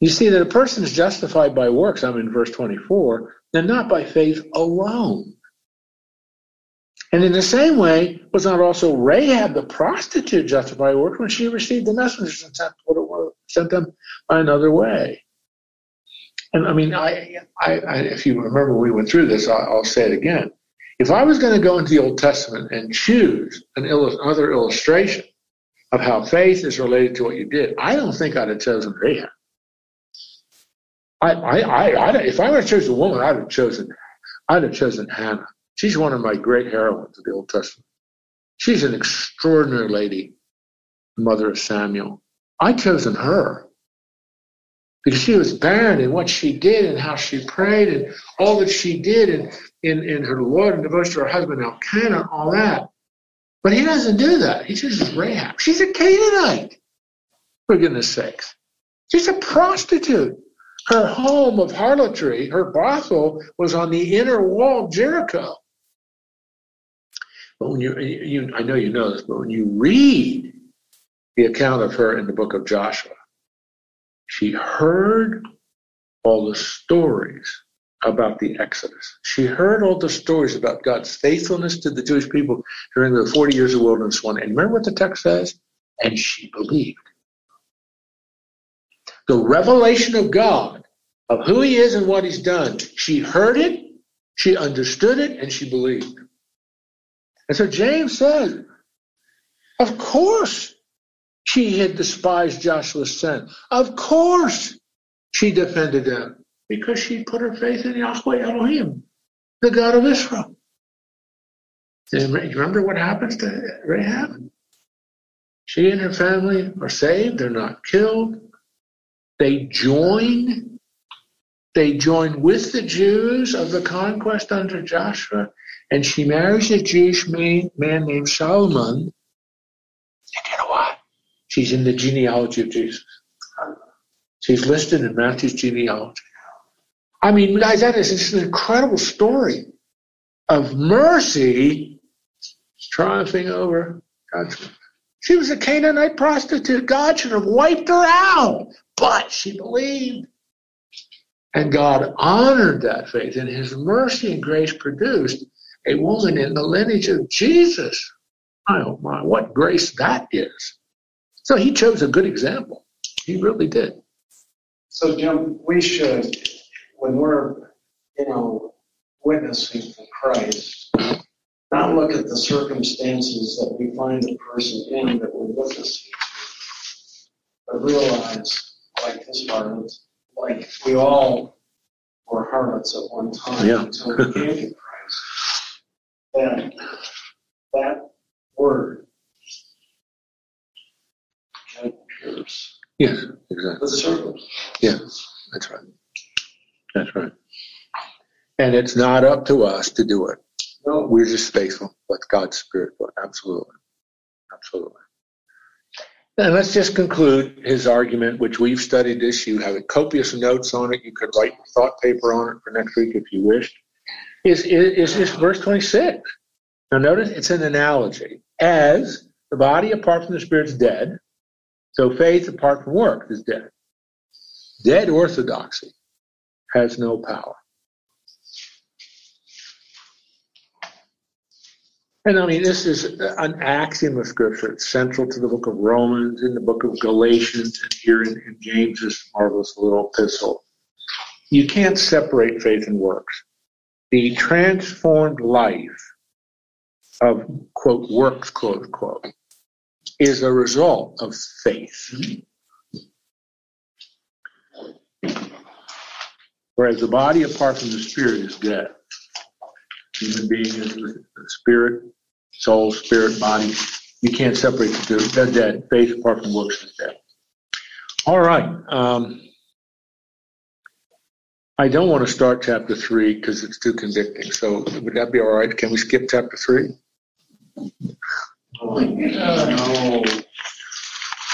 You see that a person is justified by works, I'm in verse 24, and not by faith alone. And in the same way, was not also Rahab the prostitute justified work when she received the messengers and sent, sent them by another way? And I mean, I, I, I if you remember we went through this, I'll, I'll, say it again. If I was going to go into the Old Testament and choose an another illustration of how faith is related to what you did, I don't think I'd have chosen Rahab. I, I, I, I if I would have chosen a woman, I'd have chosen, I'd have chosen Hannah. She's one of my great heroines of the Old Testament. She's an extraordinary lady, the mother of Samuel. I chosen her because she was barren in what she did and how she prayed and all that she did in, in, in her Lord and devotion to her husband Elkanah, all that. But he doesn't do that. He chooses Rahab. She's a Canaanite, for goodness sakes. She's a prostitute. Her home of harlotry, her brothel, was on the inner wall of Jericho. But when you, you, I know you know this, but when you read the account of her in the book of Joshua, she heard all the stories about the Exodus. She heard all the stories about God's faithfulness to the Jewish people during the 40 years of wilderness one. And remember what the text says? And she believed. The revelation of God, of who he is and what he's done, she heard it, she understood it, and she believed. And so James said, of course she had despised Joshua's sin. Of course she defended him because she put her faith in Yahweh Elohim, the God of Israel. You remember what happens to Rahab? She and her family are saved. They're not killed. They join. They join with the Jews of the conquest under Joshua and she marries a Jewish man, man named Salmon. And you know what? She's in the genealogy of Jesus. She's listed in Matthew's genealogy. I mean, guys, that is just an incredible story of mercy triumphing over God's. She was a Canaanite prostitute. God should have wiped her out, but she believed. And God honored that faith, and His mercy and grace produced a woman in the lineage of Jesus. Oh my, what grace that is. So he chose a good example. He really did. So, Jim, we should, when we're, you know, witnessing for Christ, not look at the circumstances that we find a person in that we're witnessing but realize, like this harlot, like we all were harlots at one time yeah. until we came to that that word pierce Yes, exactly. the surface. Yeah, that's right. That's right. And it's not up to us to do it. No, We're just faithful. Let God's Spirit. Absolutely. Absolutely. And let's just conclude his argument, which we've studied this. You have a copious notes on it. You could write a thought paper on it for next week if you wished is, is, is verse 26. Now notice it's an analogy. As the body apart from the spirit is dead, so faith apart from work is dead. Dead orthodoxy has no power. And I mean, this is an axiom of Scripture. It's central to the book of Romans, in the book of Galatians, and here in, in James's marvelous little epistle. You can't separate faith and works. The transformed life of, quote, works, quote, quote, is a result of faith. Whereas the body apart from the spirit is dead. Human being is spirit, soul, spirit, body. You can't separate the two. They're dead. Faith apart from works is dead. All right. Um, I don't want to start chapter three because it's too convicting. So would that be all right? Can we skip chapter three? No.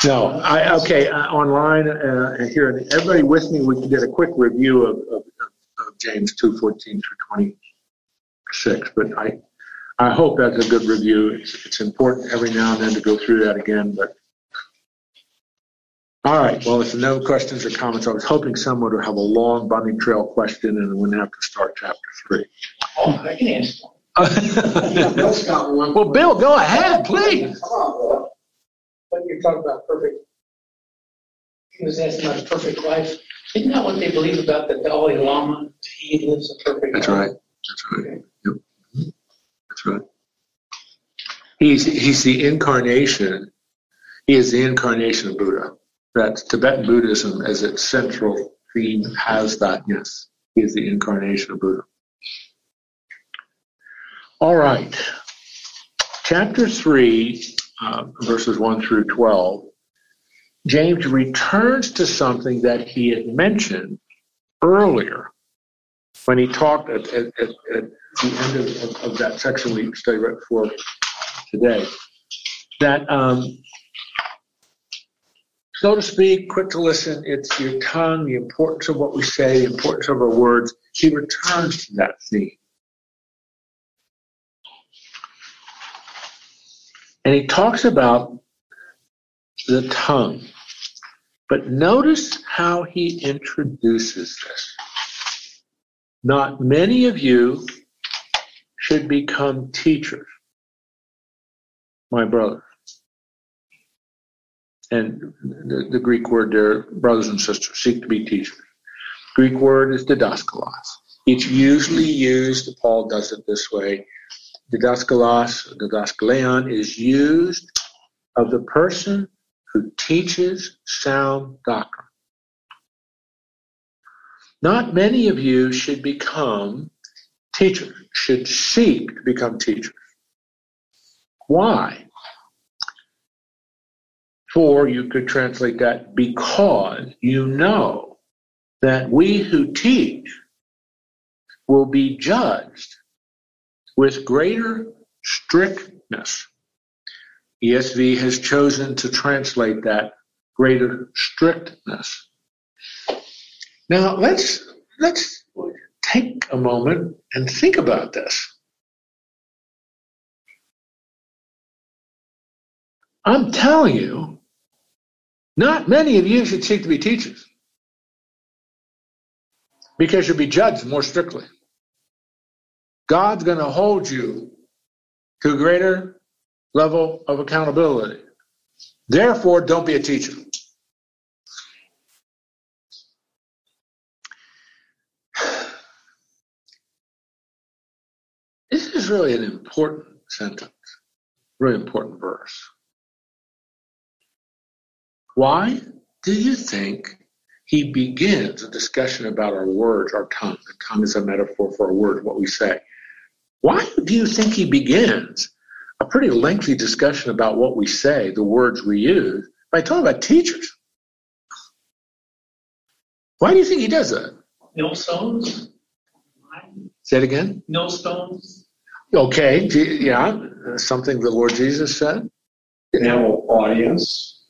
No, I, okay, uh, online, uh, here, everybody with me, we did a quick review of, of, of James two fourteen through twenty-six, but I, I hope that's a good review. It's, it's important every now and then to go through that again, but. All right, well, if no questions or comments, I was hoping someone would have a long bunny trail question and wouldn't have to start chapter three. Oh, I can answer. Bill's got one. Well, Bill, go ahead, please. Come on, Bill. When you're talking about perfect, he was asking about a perfect life. Isn't that what they believe about the Dalai Lama? He lives a perfect life. That's right. That's right. Yep. That's right. He's he's the incarnation. He is the incarnation of Buddha. That Tibetan Buddhism, as its central theme, has that. Yes, he is the incarnation of Buddha. All right. Chapter three, uh, verses one through twelve. James returns to something that he had mentioned earlier when he talked at, at, at, at the end of, of, of that section we studied right before today, that, um, so to speak, quick to listen, it's your tongue, the importance of what we say, the importance of our words. He returns to that theme. And he talks about the tongue. But notice how he introduces this. Not many of you should become teachers, my brother. And the, the Greek word there, brothers and sisters, seek to be teachers. Greek word is didaskalos. It's usually used, Paul does it this way. Didaskalos, didaskaleon is used of the person who teaches sound doctrine. Not many of you should become teachers, should seek to become teachers. Why? For you could translate that because you know that we who teach will be judged with greater strictness. ESV has chosen to translate that greater strictness. Now let's let's take a moment and think about this. I'm telling you, not many of you should seek to be teachers because you'll be judged more strictly. God's going to hold you to a greater level of accountability. Therefore, don't be a teacher. This is really an important sentence, really important verse. Why do you think he begins a discussion about our words, our tongue? The tongue is a metaphor for our words, what we say. Why do you think he begins a pretty lengthy discussion about what we say, the words we use, by talking about teachers? Why do you think he does that? Millstones? Say it again. Millstones? Okay, yeah, something the Lord Jesus said. They have audience.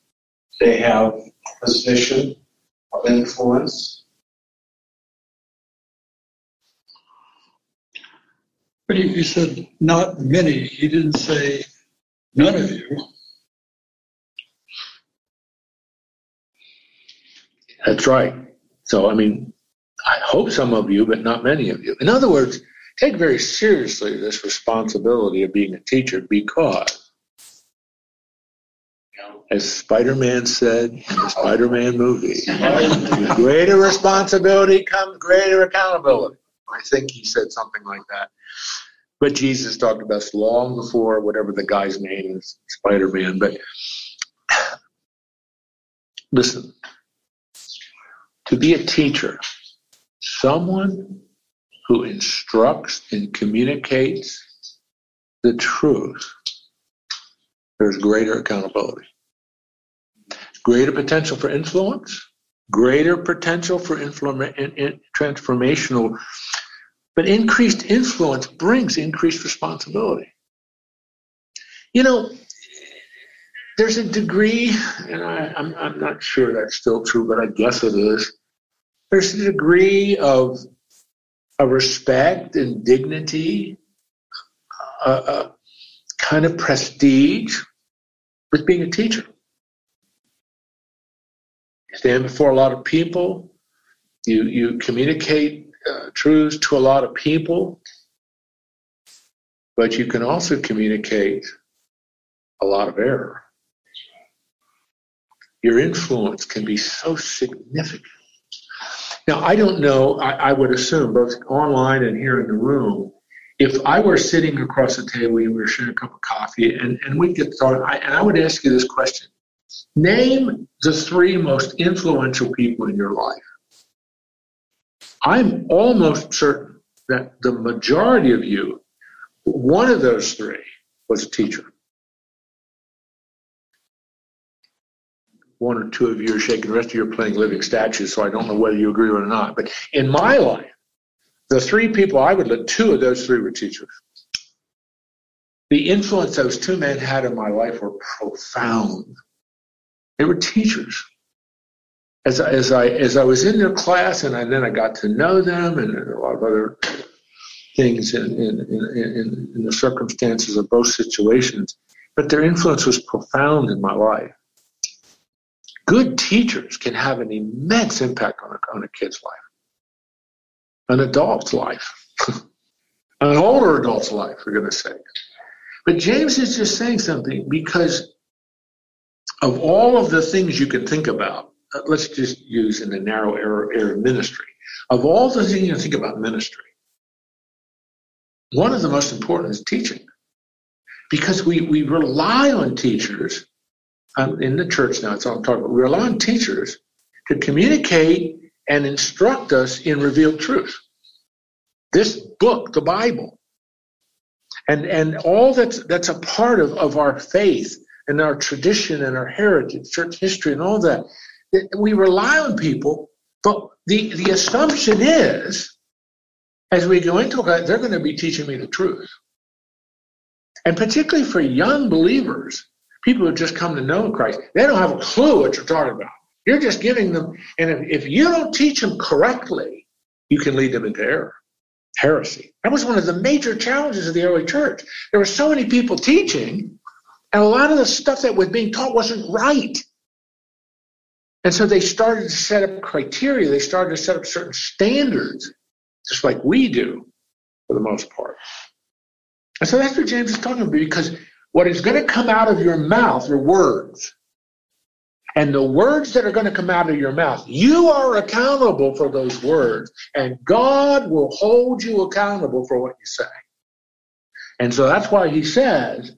They have position of influence. But he, he said, not many. He didn't say none of you. That's right. So, I mean, I hope some of you, but not many of you. In other words, take very seriously this responsibility of being a teacher because, as Spider Man said in the Spider Man movie, greater responsibility comes greater accountability. I think he said something like that. But Jesus talked about this long before whatever the guy's name is, Spider Man. But listen, to be a teacher, someone who instructs and communicates the truth, there's greater accountability, greater potential for influence, greater potential for inflama- in, in, transformational but increased influence brings increased responsibility. You know, there's a degree, and I, I'm, I'm not sure that's still true, but I guess it is. There's a degree of a respect and dignity, a, a kind of prestige with being a teacher. Stand before a lot of people, you, you communicate uh, truths to a lot of people, but you can also communicate a lot of error. Your influence can be so significant. Now, I don't know, I, I would assume, both online and here in the room, if I were sitting across the table, we were sharing a cup of coffee, and, and we'd get started, I, and I would ask you this question Name the three most influential people in your life. I'm almost certain that the majority of you, one of those three was a teacher. One or two of you are shaking, the rest of you are playing living statues, so I don't know whether you agree or not. But in my life, the three people I would look, two of those three were teachers. The influence those two men had in my life were profound. They were teachers as I, as I as I was in their class, and I, then I got to know them, and a lot of other things in in, in, in the circumstances of both situations. But their influence was profound in my life. Good teachers can have an immense impact on a, on a kid's life, an adult's life, an older adult's life, for goodness sake. But James is just saying something because of all of the things you can think about uh, let's just use in the narrow area of ministry. Of all the things you can think about ministry, one of the most important is teaching. Because we, we rely on teachers um, in the church now, it's all I'm talking about. We rely on teachers to communicate and instruct us in revealed truth. This book, the Bible, and, and all that's, that's a part of, of our faith and our tradition and our heritage, church history and all that we rely on people, but the, the assumption is, as we go into it, they're going to be teaching me the truth. And particularly for young believers, people who just come to know Christ, they don't have a clue what you're talking about. You're just giving them, and if, if you don't teach them correctly, you can lead them into error, heresy. That was one of the major challenges of the early church. There were so many people teaching, and a lot of the stuff that was being taught wasn't right. And so they started to set up criteria. They started to set up certain standards, just like we do for the most part. And so that's what James is talking about because what is going to come out of your mouth are words. And the words that are going to come out of your mouth, you are accountable for those words, and God will hold you accountable for what you say. And so that's why he says,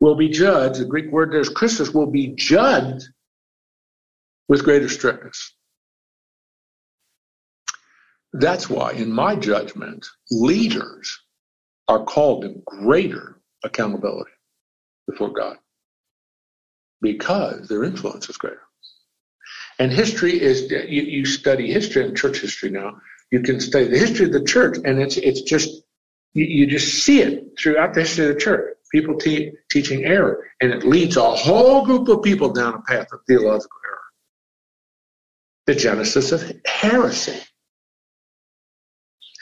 will be judged. The Greek word there is krisis, will be judged with greater strictness. That's why, in my judgment, leaders are called to greater accountability before God because their influence is greater. And history is, you, you study history and church history now, you can study the history of the church, and it's, it's just, you, you just see it throughout the history of the church. People te- teaching error, and it leads a whole group of people down a path of theological error the genesis of heresy.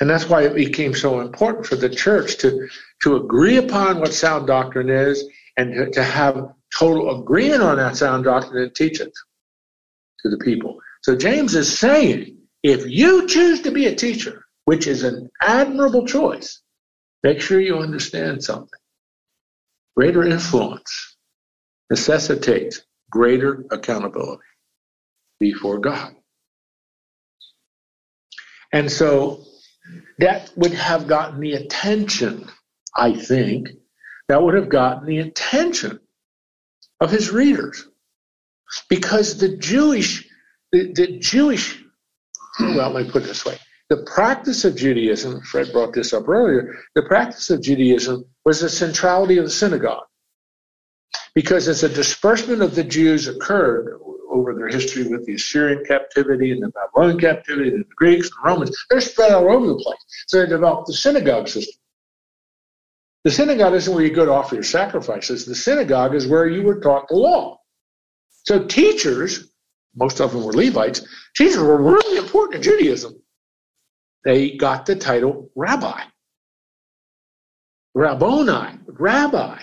And that's why it became so important for the church to, to agree upon what sound doctrine is and to, to have total agreement on that sound doctrine and teach it to the people. So James is saying, if you choose to be a teacher, which is an admirable choice, Make sure you understand something. Greater influence necessitates greater accountability before God. And so that would have gotten the attention, I think, that would have gotten the attention of his readers. Because the Jewish, the, the Jewish, well, let me put it this way. The practice of Judaism, Fred brought this up earlier, the practice of Judaism was the centrality of the synagogue. Because as a disbursement of the Jews occurred over their history with the Assyrian captivity and the Babylonian captivity and the Greeks, and the Romans, they're spread all over the place. So they developed the synagogue system. The synagogue isn't where you go to offer your sacrifices. The synagogue is where you were taught the law. So teachers, most of them were Levites, teachers were really important in Judaism. They got the title rabbi. Rabboni, rabbi.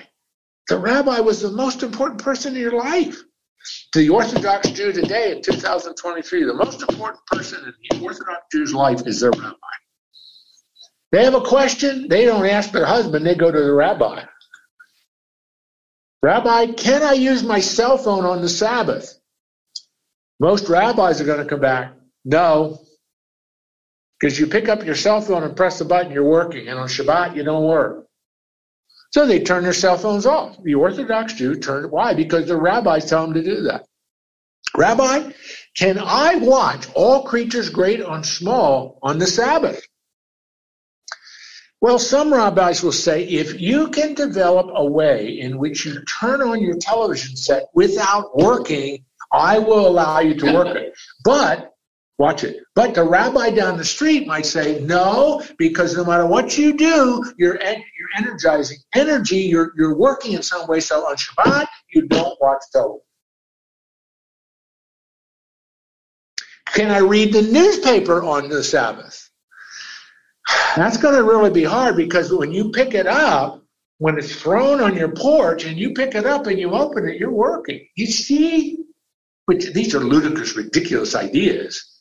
The rabbi was the most important person in your life. To the Orthodox Jew today in 2023, the most important person in the Orthodox Jew's life is their rabbi. They have a question, they don't ask their husband, they go to the rabbi. Rabbi, can I use my cell phone on the Sabbath? Most rabbis are going to come back, no. Because you pick up your cell phone and press the button, you're working, and on Shabbat, you don't work. So they turn their cell phones off. The Orthodox Jew turned, why? Because the rabbis tell them to do that. Rabbi, can I watch all creatures great and small on the Sabbath? Well, some rabbis will say if you can develop a way in which you turn on your television set without working, I will allow you to work it. But watch it. But the rabbi down the street might say no, because no matter what you do, you're you're energizing energy. You're you're working in some way. So on Shabbat, you don't watch television. Can I read the newspaper on the Sabbath? That's going to really be hard because when you pick it up, when it's thrown on your porch and you pick it up and you open it, you're working. You see, which these are ludicrous, ridiculous ideas.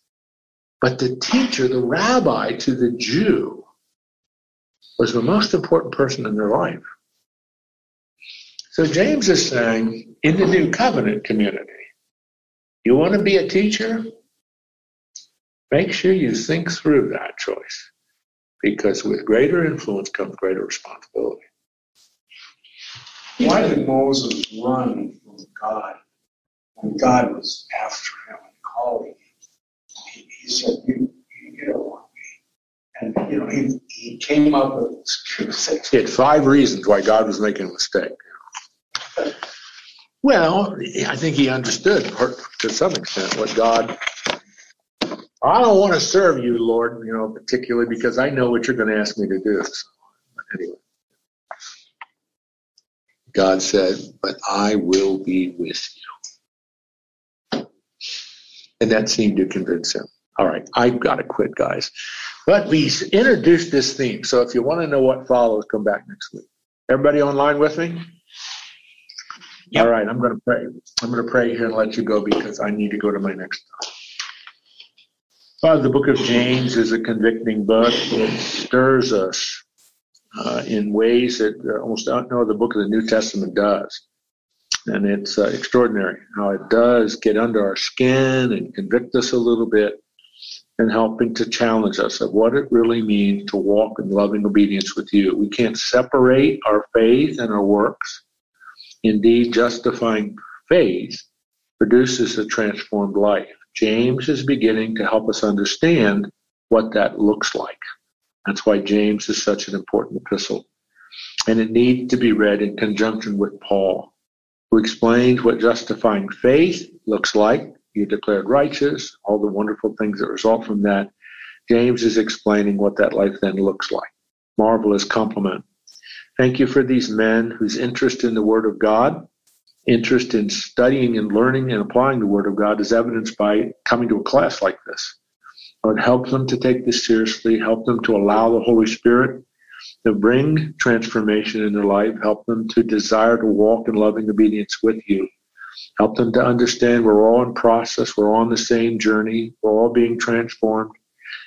But the teacher, the rabbi to the Jew, was the most important person in their life. So James is saying, in the new covenant community, you want to be a teacher? Make sure you think through that choice because with greater influence comes greater responsibility. Why did Moses run from God when God was after him and calling him? He, said, you, you don't want me. And, you know, he, he came up with things. He had five reasons why God was making a mistake. Well, I think he understood to some extent what God I don't want to serve you, Lord, you know, particularly because I know what you're going to ask me to do. So, anyway, God said, but I will be with you. And that seemed to convince him. All right, I've got to quit, guys. But we introduced this theme. So if you want to know what follows, come back next week. Everybody online with me? Yep. All right, I'm going to pray. I'm going to pray here and let you go because I need to go to my next. Father, the book of James is a convicting book. It stirs us uh, in ways that uh, almost no other book of the New Testament does. And it's uh, extraordinary how it does get under our skin and convict us a little bit and helping to challenge us of what it really means to walk in loving obedience with you. We can't separate our faith and our works. Indeed, justifying faith produces a transformed life. James is beginning to help us understand what that looks like. That's why James is such an important epistle. And it needs to be read in conjunction with Paul, who explains what justifying faith looks like. You're declared righteous, all the wonderful things that result from that. James is explaining what that life then looks like. Marvelous compliment. Thank you for these men whose interest in the Word of God interest in studying and learning and applying the Word of God is evidenced by coming to a class like this. Lord, help them to take this seriously, help them to allow the Holy Spirit to bring transformation in their life, help them to desire to walk in loving obedience with you. Help them to understand we're all in process, we're all on the same journey, we're all being transformed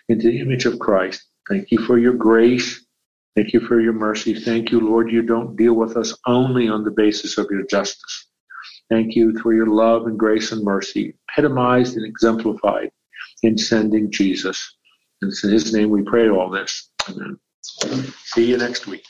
into the image of Christ. Thank you for your grace Thank you for your mercy. Thank you, Lord, you don't deal with us only on the basis of your justice. Thank you for your love and grace and mercy, epitomized and exemplified in sending Jesus. And it's in his name we pray all this. Amen. See you next week.